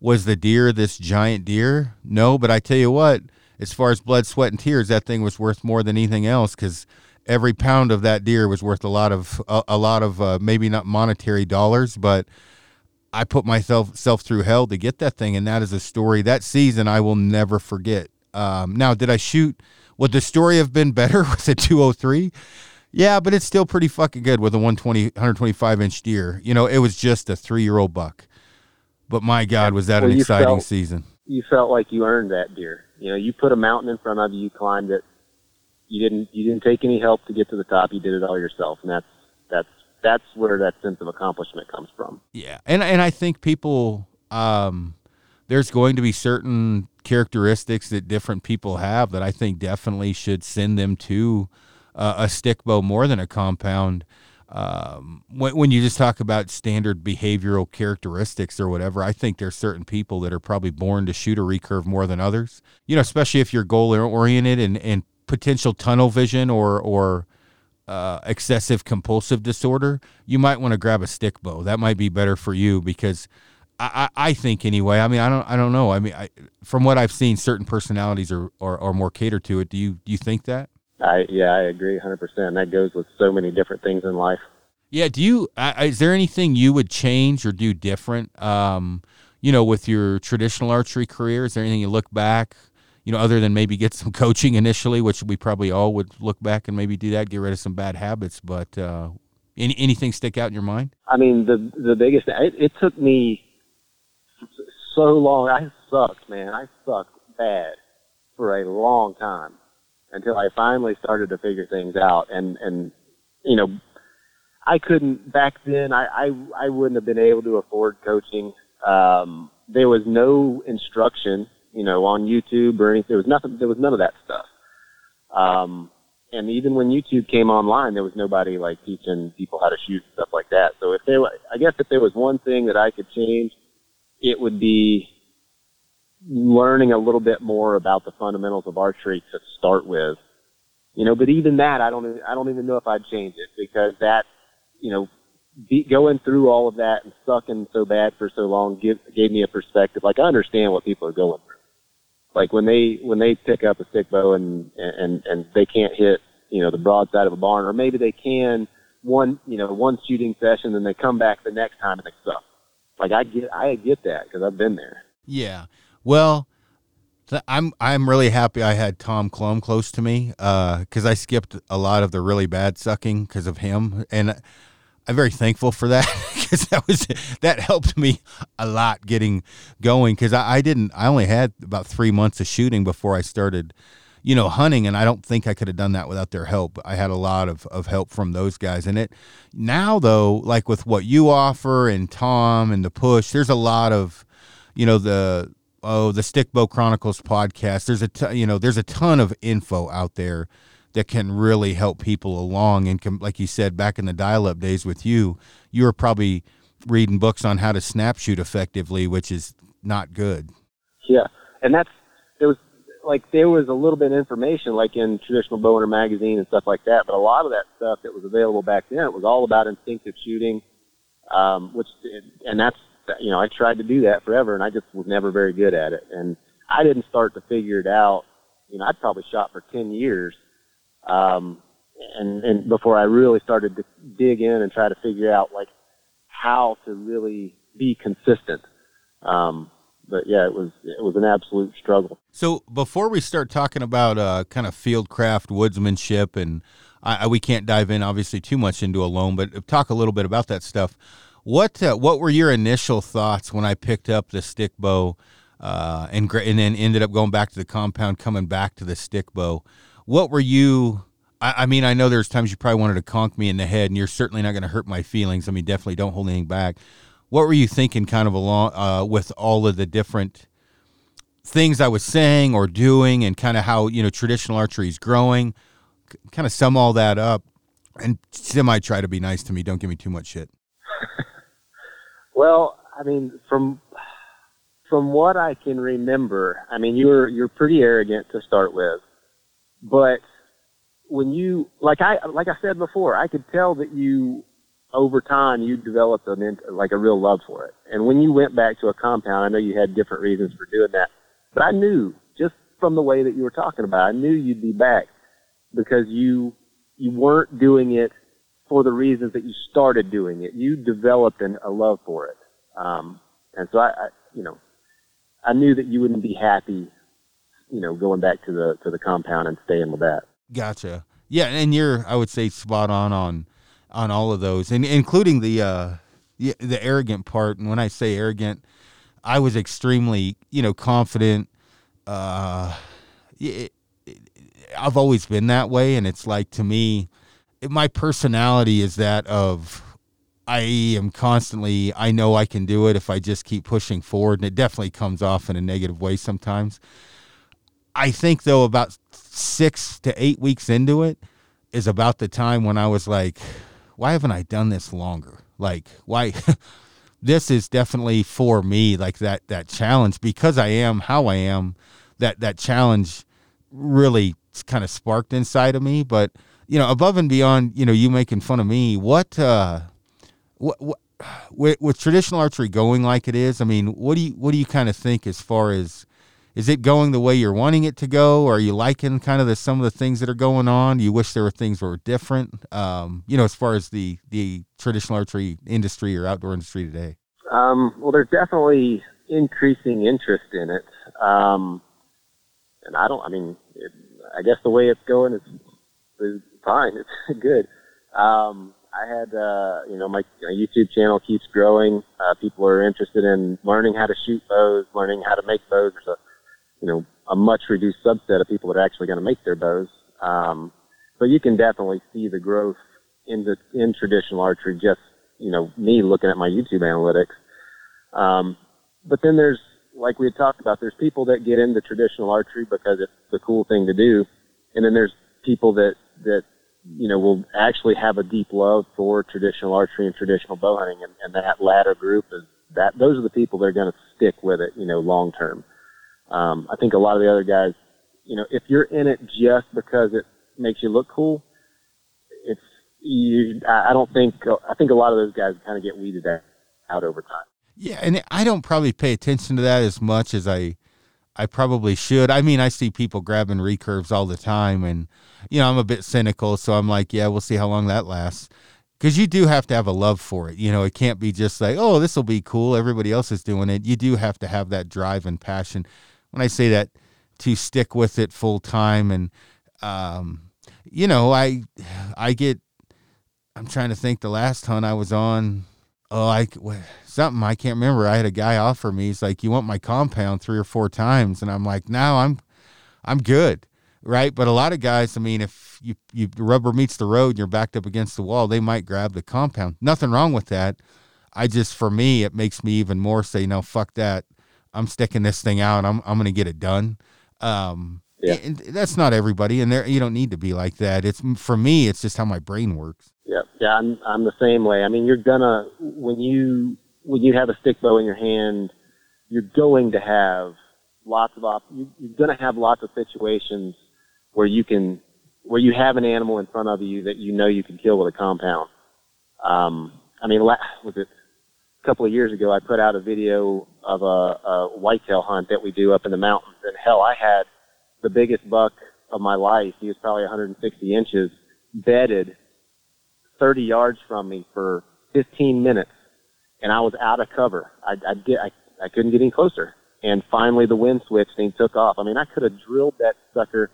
S1: was the deer this giant deer? No, but I tell you what, as far as blood, sweat, and tears, that thing was worth more than anything else because every pound of that deer was worth a lot of a, a lot of uh, maybe not monetary dollars, but I put myself self through hell to get that thing, and that is a story that season I will never forget. Um, now, did I shoot? Would the story have been better with a 203? Yeah, but it's still pretty fucking good with a 120, 125 inch deer. You know, it was just a three year old buck. But my God, was that
S2: Well,
S1: an exciting
S2: felt-
S1: season?
S2: You felt like you earned that deer. You know, you put a mountain in front of you, you climbed it. You didn't you didn't take any help to get to the top. You did it all yourself, and that's that's that's where that sense of accomplishment comes from.
S1: Yeah, and and I think people, um, there's going to be certain characteristics that different people have that I think definitely should send them to uh, a stick bow more than a compound. Um, when, when you just talk about standard behavioral characteristics or whatever, I think there's certain people that are probably born to shoot a recurve more than others. You know, especially if you're goal oriented and and potential tunnel vision or or uh, excessive compulsive disorder, you might want to grab a stick bow. That might be better for you because I, I, I think anyway. I mean, I don't I don't know. I mean, I, from what I've seen, certain personalities are, are, are more catered to it. Do you do you think that?
S2: I yeah, I agree 100. percent That goes with so many different things in life.
S1: Yeah. Do you? Is there anything you would change or do different? Um, you know, with your traditional archery career, is there anything you look back? You know, other than maybe get some coaching initially, which we probably all would look back and maybe do that, get rid of some bad habits. But uh, any anything stick out in your mind?
S2: I mean, the the biggest it, it took me so long. I sucked, man. I sucked bad for a long time until I finally started to figure things out. And and you know, I couldn't back then. I I, I wouldn't have been able to afford coaching. Um, there was no instruction, you know, on YouTube or anything. There was nothing. There was none of that stuff. Um, and even when YouTube came online, there was nobody like teaching people how to shoot and stuff like that. So if there, I guess if there was one thing that I could change, it would be learning a little bit more about the fundamentals of archery to start with. You know, but even that, I don't, I don't even know if I'd change it because that, you know, be, going through all of that and sucking so bad for so long give, gave me a perspective. Like I understand what people are going. Like when they when they pick up a stick bow and and and they can't hit you know the broadside of a barn, or maybe they can one you know one shooting session, and they come back the next time and they suck. Like I get I get that because I've been there.
S1: Yeah. Well, I'm I'm really happy I had Tom Clum close to me because uh, I skipped a lot of the really bad sucking because of him, and I'm very thankful for that because that was that helped me a lot getting going because I, I, didn't I only had about three months of shooting before I started you know hunting and I don't think I could have done that without their help. I had a lot of, of help from those guys and it now though like with what you offer and Tom and the push there's a lot of you know the oh the Stickbow Chronicles podcast there's a t- you know there's a ton of info out there that can really help people along. And can, like you said, back in the dial-up days with you, you were probably reading books on how to snap shoot effectively, which is not good.
S2: Yeah, and that's there was like there was a little bit of information like in traditional bow hunter magazine and stuff like that, but a lot of that stuff that was available back then it was all about instinctive shooting, um, which and that's you know I tried to do that forever and I just was never very good at it, and I didn't start to figure it out. You know, I'd probably shot for ten years um, and, and before I really started to dig in and try to figure out like how to really be consistent. Um, but yeah, it was it was an absolute struggle.
S1: So before we start talking about uh, kind of fieldcraft woodsmanship, and I, I, we can't dive in obviously too much into Alone, but talk a little bit about that stuff. What uh, what were your initial thoughts when I picked up the stick bow, uh, and and then ended up going back to the compound, coming back to the stick bow? What were you? I, I, mean, I know there's times you probably wanted to conk me in the head, and you're certainly not going to hurt my feelings. I mean, definitely don't hold anything back. What were you thinking, kind of along uh, with all of the different things I was saying or doing, and kind of how you know traditional archery is growing? kind of sum all that up, and semi try to be nice to me. Don't give me too much shit.
S2: well, I mean, from from what I can remember, I mean, you're you're pretty arrogant to start with. But when you, like I, like I said before, I could tell that you, over time, you developed an, like a real love for it. And when you went back to a compound, I know you had different reasons for doing that, but I knew just from the way that you were talking about, I knew you'd be back because you, you weren't doing it for the reasons that you started doing it. You developed an, a love for it. Um, and so I, I, you know, I knew that you wouldn't be happy you know, going back to the to the compound and staying with that.
S1: Gotcha. Yeah, and you're I would say spot on on on all of those, and including the uh the, arrogant part. And when I say arrogant, I was extremely you know confident. Uh, it, it, I've always been that way, and it's like to me, it, my personality is that of I am constantly, I know I can do it if I just keep pushing forward. And it definitely comes off in a negative way sometimes. I think though about six to eight weeks into it is about the time when I was like, why haven't I done this longer? Like, why? this is definitely for me, like that that challenge because I am how I am. That that challenge really kind of sparked inside of me, but you know, above and beyond, you know, you making fun of me, what, uh, what, what with, with traditional archery going like it is, I mean, what do you what do you kind of think as far as is it going the way you're wanting it to go? Are you liking kind of the some of the things that are going on? You wish there were things that were different? Um, you know, as far as the the traditional archery industry or outdoor industry today.
S2: Um, well, there's definitely increasing interest in it, um, and I don't. I mean, it, I guess the way it's going is, is fine. It's good. Um, I had, uh, you know, my, my YouTube channel keeps growing. Uh, people are interested in learning how to shoot bows, learning how to make bows. You know, a much reduced subset of people that are actually going to make their bows. Um, but you can definitely see the growth in the, in traditional archery, just, you know, me looking at my YouTube analytics. Um, but then there's, like we had talked about, there's people that get into traditional archery because it's the cool thing to do. And then there's people that, that you know, will actually have a deep love for traditional archery and traditional bow hunting, and, and that latter group is that those are the people that are going to stick with it, you know, long term. Um, I think a lot of the other guys, you know, if you're in it just because it makes you look cool, it's you. I don't think I think a lot of those guys kind of get weeded out over time.
S1: Yeah, and I don't probably pay attention to that as much as I I probably should. I mean, I see people grabbing recurves all the time, and you know, I'm a bit cynical, so I'm like, yeah, we'll see how long that lasts. Because you do have to have a love for it. You know, it can't be just like, oh, this will be cool. Everybody else is doing it. You do have to have that drive and passion. When I say that, to stick with it full time, and um, you know, I I get. I'm trying to think. The last hunt I was on, oh, I something I can't remember. I had a guy offer me. He's like, "You want my compound three or four times?" And I'm like, "No, I'm I'm good." Right? But a lot of guys, I mean, if you you rubber meets the road and you're backed up against the wall, they might grab the compound. Nothing wrong with that. I just for me, it makes me even more say, "No, fuck that. I'm sticking this thing out. I'm I'm going to get it done." Um yeah. And that's not everybody, and there you don't need to be like that. It's for me, it's just how my brain works.
S2: Yeah, yeah, I'm I'm the same way. I mean, you're gonna when you when you have a stick bow in your hand, you're going to have lots of op- you, you're going to have lots of situations where you can where you have an animal in front of you that you know you can kill with a compound. Um, I mean, was it couple of years ago? I put out a video of a, a whitetail hunt that we do up in the mountains, and hell, I had the biggest buck of my life. He was probably 160 inches, bedded 30 yards from me for 15 minutes and I was out of cover. I, I did, I, I couldn't get any closer. And finally the wind switched and he took off. I mean, I could have drilled that sucker.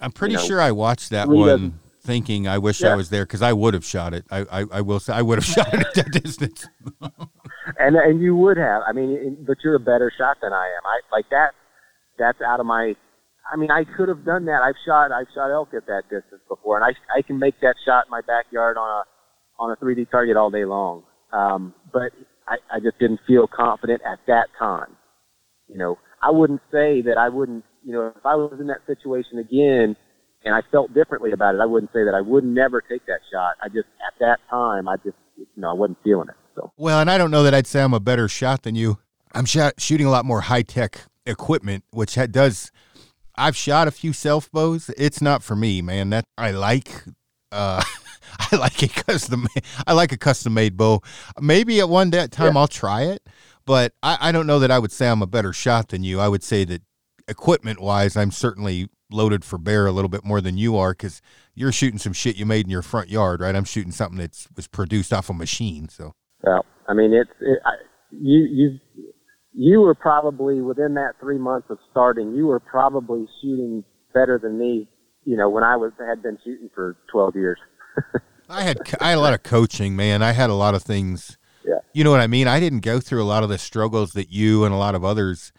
S1: I'm pretty you know, sure I watched that one thinking I wish yeah. I was there because I would have shot it. I, I, I, will say I would have shot it at that distance.
S2: and and you would have. I mean, but you're a better shot than I am. I like that. That's out of my. I mean, I could have done that. I've shot I've shot elk at that distance before, and I I can make that shot in my backyard on a on a 3D target all day long. Um, but I, I just didn't feel confident at that time. You know, I wouldn't say that I wouldn't, you know, if I was in that situation again and I felt differently about it, I wouldn't say that I would never take that shot. I just, at that time, I just, you know, I wasn't feeling it. So.
S1: Well, and I don't know that I'd say I'm a better shot than you. I'm shot, shooting a lot more high tech equipment, which does. I've shot a few self bows. It's not for me, man. That I like. Uh, I like a custom. I like a custom made bow. Maybe at one day, time yeah. I'll try it, but I, I don't know that I would say I'm a better shot than you. I would say that equipment wise, I'm certainly loaded for bear a little bit more than you are because you're shooting some shit you made in your front yard, right? I'm shooting something that was produced off a machine. So,
S2: well, I mean, it's it, I, you you you were probably within that three months of starting, you were probably shooting better than me. You know, when I was had been shooting for 12 years.
S1: I had I had a lot of coaching, man. I had a lot of things.
S2: Yeah.
S1: You know what I mean? I didn't go through a lot of the struggles that you and a lot of others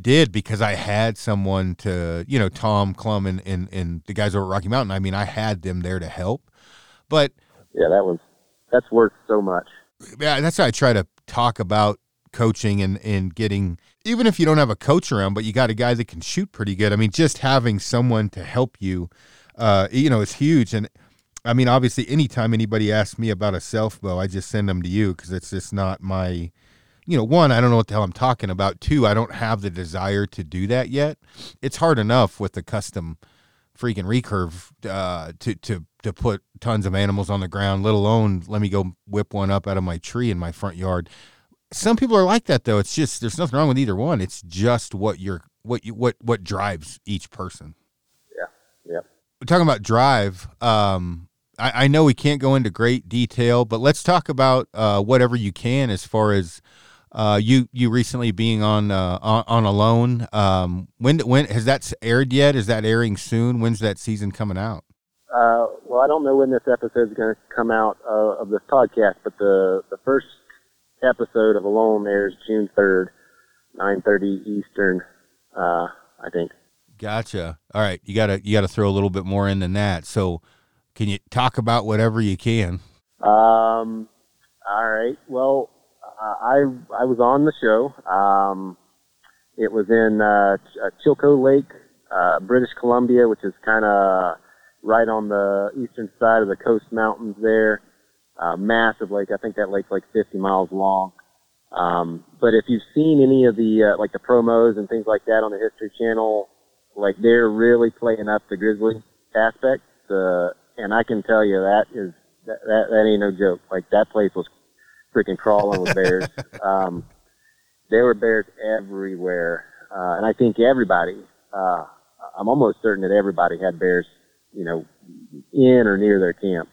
S1: did because I had someone to, you know, Tom Clum and, and, and the guys over at Rocky Mountain. I mean, I had them there to help. But
S2: yeah, that was that's worth so much.
S1: Yeah, that's why I try to talk about coaching and, and getting even if you don't have a coach around, but you got a guy that can shoot pretty good. I mean, just having someone to help you, uh, you know, is huge. And I mean, obviously, anytime anybody asks me about a self bow, I just send them to you because it's just not my, you know, one, I don't know what the hell I'm talking about. Two, I don't have the desire to do that yet. It's hard enough with the custom freaking recurve uh, to to to put tons of animals on the ground, let alone let me go whip one up out of my tree in my front yard. Some people are like that though. It's just there's nothing wrong with either one. It's just what you're what you what what drives each person.
S2: Yeah. Yep.
S1: We're talking about drive. Um, I, I know we can't go into great detail, but let's talk about uh, whatever you can as far as uh, you you recently being on uh, on, on Alone. Um, when when has that aired yet? Is that airing soon? When's that season coming out?
S2: Uh, well, I don't know when this episode is going to come out uh, of this podcast, but the the first episode of Alone airs June third, nine thirty Eastern. Uh, I think.
S1: Gotcha. All right, you gotta you gotta throw a little bit more in than that. So, can you talk about whatever you can?
S2: Um. All right. Well, I I was on the show. Um, it was in uh, uh Chilko Lake, uh, British Columbia, which is kind of right on the eastern side of the Coast Mountains. There, uh, massive lake. I think that lake's like 50 miles long. Um, but if you've seen any of the uh, like the promos and things like that on the History Channel, like they're really playing up the grizzly aspect. Uh, and I can tell you that is that, that that ain't no joke. Like that place was freaking crawling with bears. um, there were bears everywhere, uh, and I think everybody. Uh, I'm almost certain that everybody had bears, you know, in or near their camp.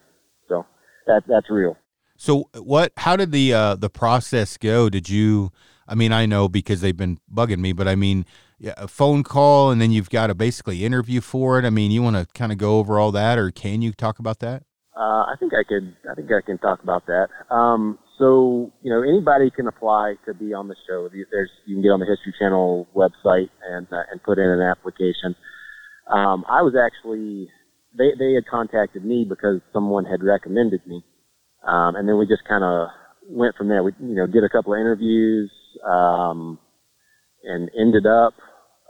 S2: So that that's real.
S1: So what? How did the uh, the process go? Did you? I mean, I know because they've been bugging me, but I mean, yeah, a phone call and then you've got to basically interview for it. I mean, you want to kind of go over all that, or can you talk about that?
S2: Uh, I think I could. I think I can talk about that. Um, so you know, anybody can apply to be on the show. There's you can get on the History Channel website and uh, and put in an application. Um, I was actually they they had contacted me because someone had recommended me, um, and then we just kind of went from there. We you know did a couple of interviews um, and ended up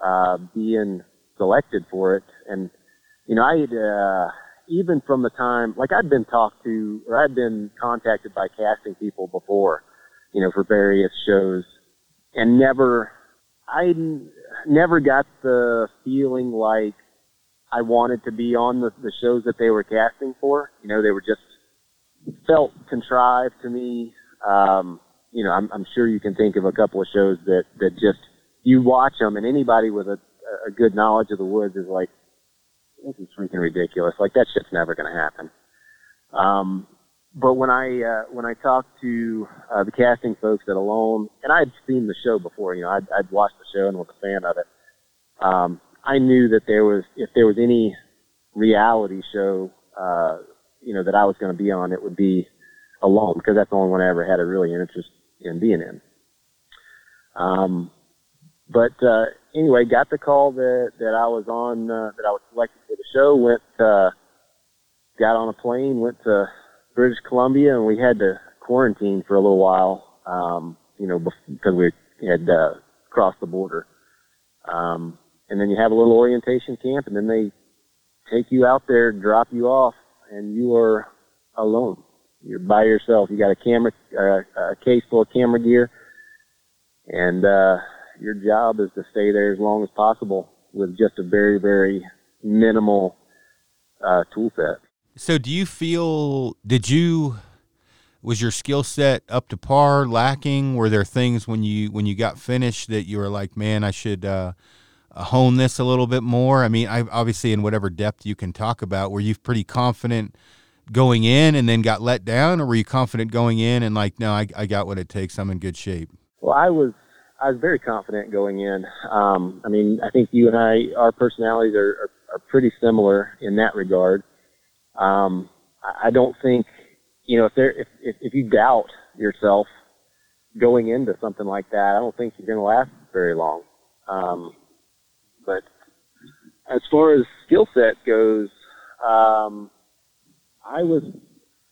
S2: uh, being selected for it. And you know I had. Uh, even from the time, like I'd been talked to or I'd been contacted by casting people before, you know, for various shows and never, I never got the feeling like I wanted to be on the, the shows that they were casting for. You know, they were just felt contrived to me. Um, you know, I'm, I'm sure you can think of a couple of shows that, that just, you watch them and anybody with a, a good knowledge of the woods is like, this is freaking ridiculous. Like that shit's never going to happen. Um, but when I uh, when I talked to uh, the casting folks at Alone, and I'd seen the show before, you know, I'd, I'd watched the show and was a fan of it. Um, I knew that there was if there was any reality show, uh, you know, that I was going to be on, it would be Alone because that's the only one I ever had a really interest in being in. Um, but uh, anyway, got the call that that I was on uh, that I was selected for the show. Went uh, got on a plane, went to British Columbia, and we had to quarantine for a little while. Um, you know, because we had uh, crossed the border. Um, and then you have a little orientation camp, and then they take you out there, drop you off, and you are alone. You're by yourself. You got a camera, uh, a case full of camera gear, and uh, your job is to stay there as long as possible with just a very, very minimal uh, tool set.
S1: So, do you feel? Did you? Was your skill set up to par? Lacking? Were there things when you when you got finished that you were like, man, I should uh, hone this a little bit more? I mean, I obviously in whatever depth you can talk about. Were you pretty confident going in and then got let down, or were you confident going in and like, no, I, I got what it takes. I'm in good shape.
S2: Well, I was I was very confident going in. Um, I mean, I think you and I, our personalities are, are, are pretty similar in that regard. Um, I don't think, you know, if there, if, if, if you doubt yourself going into something like that, I don't think you're going to last very long. Um, but as far as skill set goes, um, I was,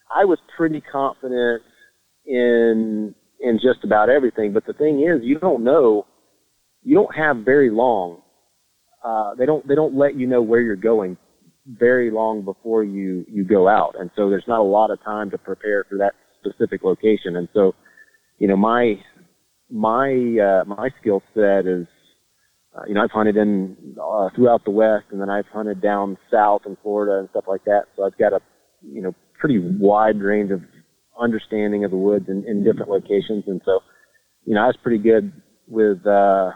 S2: I was pretty confident in in just about everything. But the thing is, you don't know, you don't have very long. Uh, they don't they don't let you know where you're going very long before you you go out, and so there's not a lot of time to prepare for that specific location. And so, you know, my my uh, my skill set is, uh, you know, I've hunted in uh, throughout the West, and then I've hunted down south in Florida and stuff like that. So I've got a you know, pretty wide range of understanding of the woods in, in different locations. And so, you know, I was pretty good with, uh,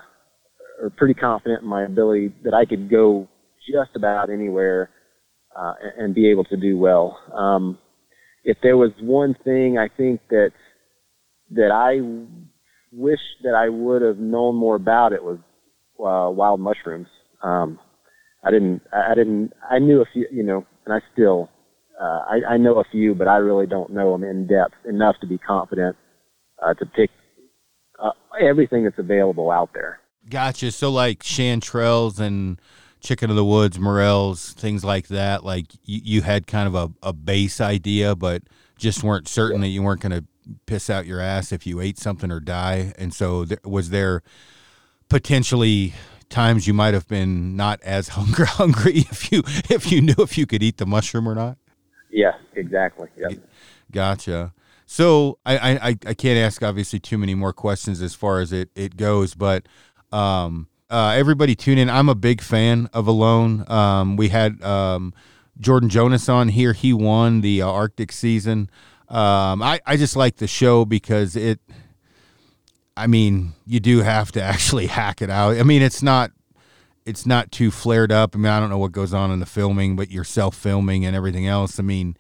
S2: or pretty confident in my ability that I could go just about anywhere, uh, and, and be able to do well. Um, if there was one thing I think that, that I wish that I would have known more about it was, uh, wild mushrooms. Um, I didn't, I didn't, I knew a few, you know, and I still, uh, I, I know a few, but I really don't know them in depth enough to be confident uh, to pick uh, everything that's available out there.
S1: Gotcha. So like chanterelles and chicken of the woods, morels, things like that. Like you, you had kind of a, a base idea, but just weren't certain that you weren't going to piss out your ass if you ate something or die. And so th- was there potentially times you might have been not as hungry hungry if you if you knew if you could eat the mushroom or not?
S2: Yeah, exactly. Yeah.
S1: Gotcha. So I, I, I can't ask obviously too many more questions as far as it, it goes, but um, uh, everybody tune in. I'm a big fan of Alone. Um, we had um, Jordan Jonas on here. He won the uh, Arctic season. Um, I, I just like the show because it, I mean, you do have to actually hack it out. I mean, it's not it's not too flared up. I mean, I don't know what goes on in the filming, but you're self filming and everything else. I mean,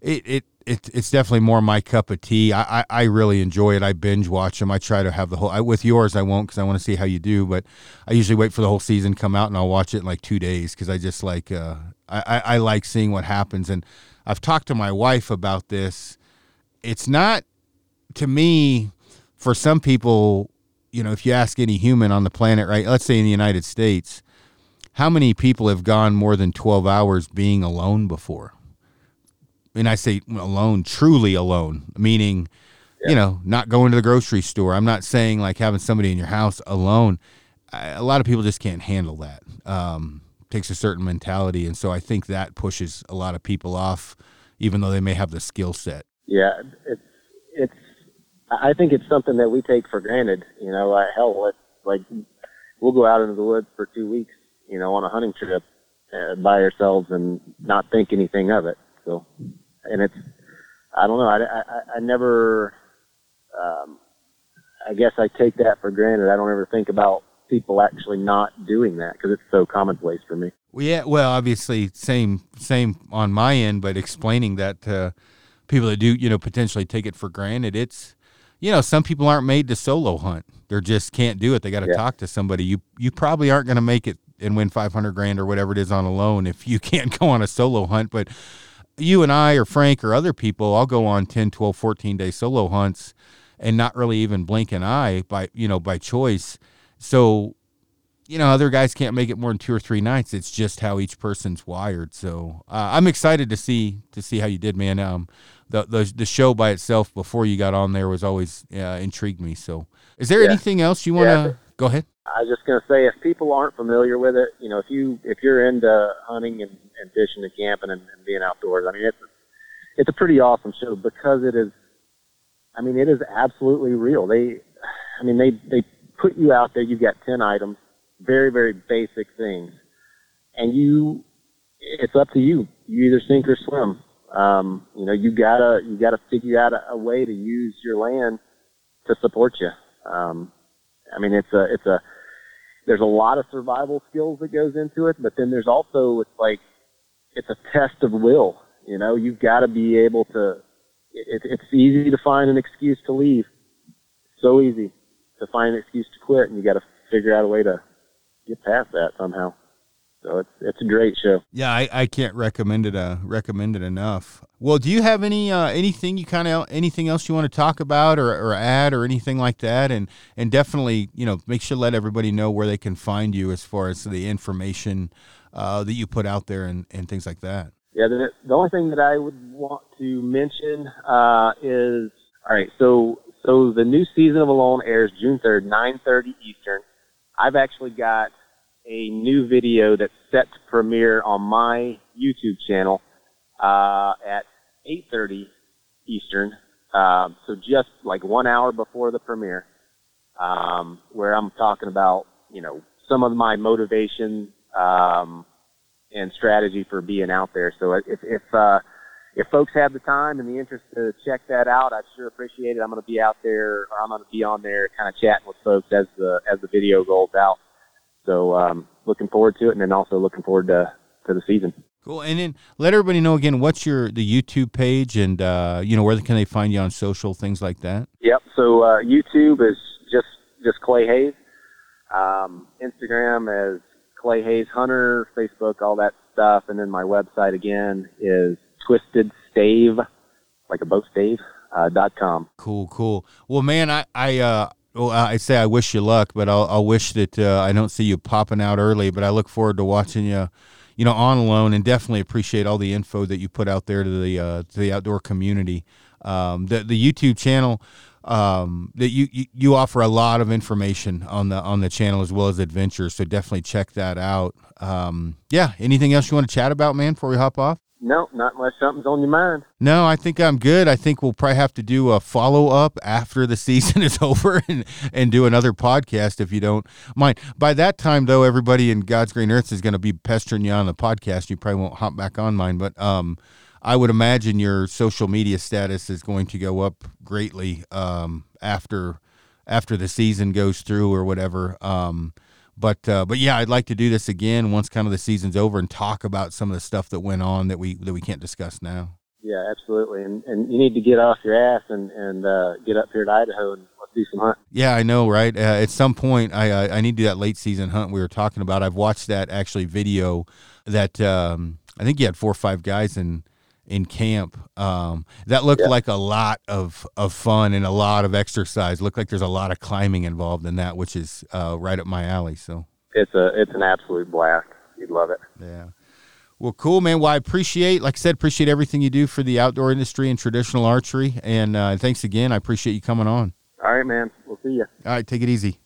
S1: it, it it it's definitely more my cup of tea. I, I, I really enjoy it. I binge watch them. I try to have the whole. I, with yours, I won't because I want to see how you do. But I usually wait for the whole season to come out and I'll watch it in like two days because I just like uh, I, I I like seeing what happens. And I've talked to my wife about this. It's not to me for some people. You know, if you ask any human on the planet, right? Let's say in the United States, how many people have gone more than 12 hours being alone before? And I say alone, truly alone, meaning, yeah. you know, not going to the grocery store. I'm not saying like having somebody in your house alone. I, a lot of people just can't handle that. Um, takes a certain mentality. And so I think that pushes a lot of people off, even though they may have the skill set.
S2: Yeah. It's, it's, I think it's something that we take for granted. You know, hell, like we'll go out into the woods for two weeks you know, on a hunting trip uh, by ourselves and not think anything of it. So, and it's, I don't know, I, I, I never, um, I guess I take that for granted. I don't ever think about people actually not doing that because it's so commonplace for me.
S1: Well, yeah, well, obviously, same same on my end, but explaining that to people that do, you know, potentially take it for granted, it's, you know, some people aren't made to solo hunt. They just can't do it. They got to yeah. talk to somebody. You you probably aren't going to make it and win 500 grand or whatever it is on Alone if you can't go on a solo hunt. But you and I or Frank or other people, I'll go on 10, 12, 14 day solo hunts and not really even blink an eye by, you know, by choice. So, you know, other guys can't make it more than two or three nights. It's just how each person's wired. So uh, I'm excited to see to see how you did, man. Um, the, the the show by itself before you got on there was always uh, intrigued me. So, is there yeah. anything else you want to yeah. go ahead?
S2: I was just going to say, if people aren't familiar with it, you know, if you if you're into hunting and, and fishing and camping and, and being outdoors, I mean, it's it's a pretty awesome show because it is. I mean, it is absolutely real. They, I mean, they they put you out there. You've got ten items, very very basic things, and you, it's up to you. You either sink or swim. Um, you know, you gotta you gotta figure out a, a way to use your land to support you. Um, I mean, it's a it's a there's a lot of survival skills that goes into it, but then there's also it's like it's a test of will. You know, you've got to be able to. It, it's easy to find an excuse to leave. So easy to find an excuse to quit, and you got to figure out a way to get past that somehow. So it's it's a great show.
S1: Yeah, I, I can't recommend it uh recommend it enough. Well, do you have any uh, anything you kind of anything else you want to talk about or, or add or anything like that? And and definitely you know make sure let everybody know where they can find you as far as the information uh, that you put out there and, and things like that.
S2: Yeah, the, the only thing that I would want to mention uh, is all right. So so the new season of Alone airs June third, nine thirty Eastern. I've actually got a new video that's set to premiere on my YouTube channel uh, at 8:30 Eastern. Um, so just like one hour before the premiere, um, where I'm talking about you know some of my motivation um, and strategy for being out there. So if if uh, if folks have the time and the interest to check that out, I'd sure appreciate it. I'm going to be out there, or I'm going to be on there, kind of chatting with folks as the as the video rolls out. So um, looking forward to it, and then also looking forward to to the season.
S1: Cool. And then let everybody know again what's your the YouTube page, and uh, you know where can they find you on social things like that.
S2: Yep. So uh, YouTube is just just Clay Hayes. Um, Instagram is Clay Hayes Hunter. Facebook, all that stuff, and then my website again is Twisted Stave, like a boat stave. Uh, dot com.
S1: Cool, cool. Well, man, I I uh, well, I say I wish you luck, but I'll, I'll wish that uh, I don't see you popping out early. But I look forward to watching you, you know, on alone, and definitely appreciate all the info that you put out there to the uh, to the outdoor community. Um, the the YouTube channel um, that you, you you offer a lot of information on the on the channel as well as adventures. So definitely check that out. Um, yeah. Anything else you want to chat about, man? Before we hop off.
S2: No, not unless something's on your mind.
S1: No, I think I'm good. I think we'll probably have to do a follow up after the season is over and, and do another podcast if you don't mind. By that time, though, everybody in God's Green Earth is going to be pestering you on the podcast. You probably won't hop back on mine, but um, I would imagine your social media status is going to go up greatly um, after after the season goes through or whatever. Um, but uh, but yeah, I'd like to do this again once kind of the season's over and talk about some of the stuff that went on that we that we can't discuss now.
S2: Yeah, absolutely. And and you need to get off your ass and and uh, get up here to Idaho and let's do some hunt.
S1: Yeah, I know, right? Uh, at some point, I, I, I need to do that late season hunt we were talking about. I've watched that actually video that um, I think you had four or five guys in in camp. Um, that looked yeah. like a lot of, of fun and a lot of exercise. Looked like there's a lot of climbing involved in that, which is uh, right up my alley. So
S2: it's a it's an absolute blast. You'd love it.
S1: Yeah. Well, cool, man. Well, I appreciate, like I said, appreciate everything you do for the outdoor industry and traditional archery. And uh, thanks again. I appreciate you coming on.
S2: All right, man. We'll see you.
S1: All right. Take it easy.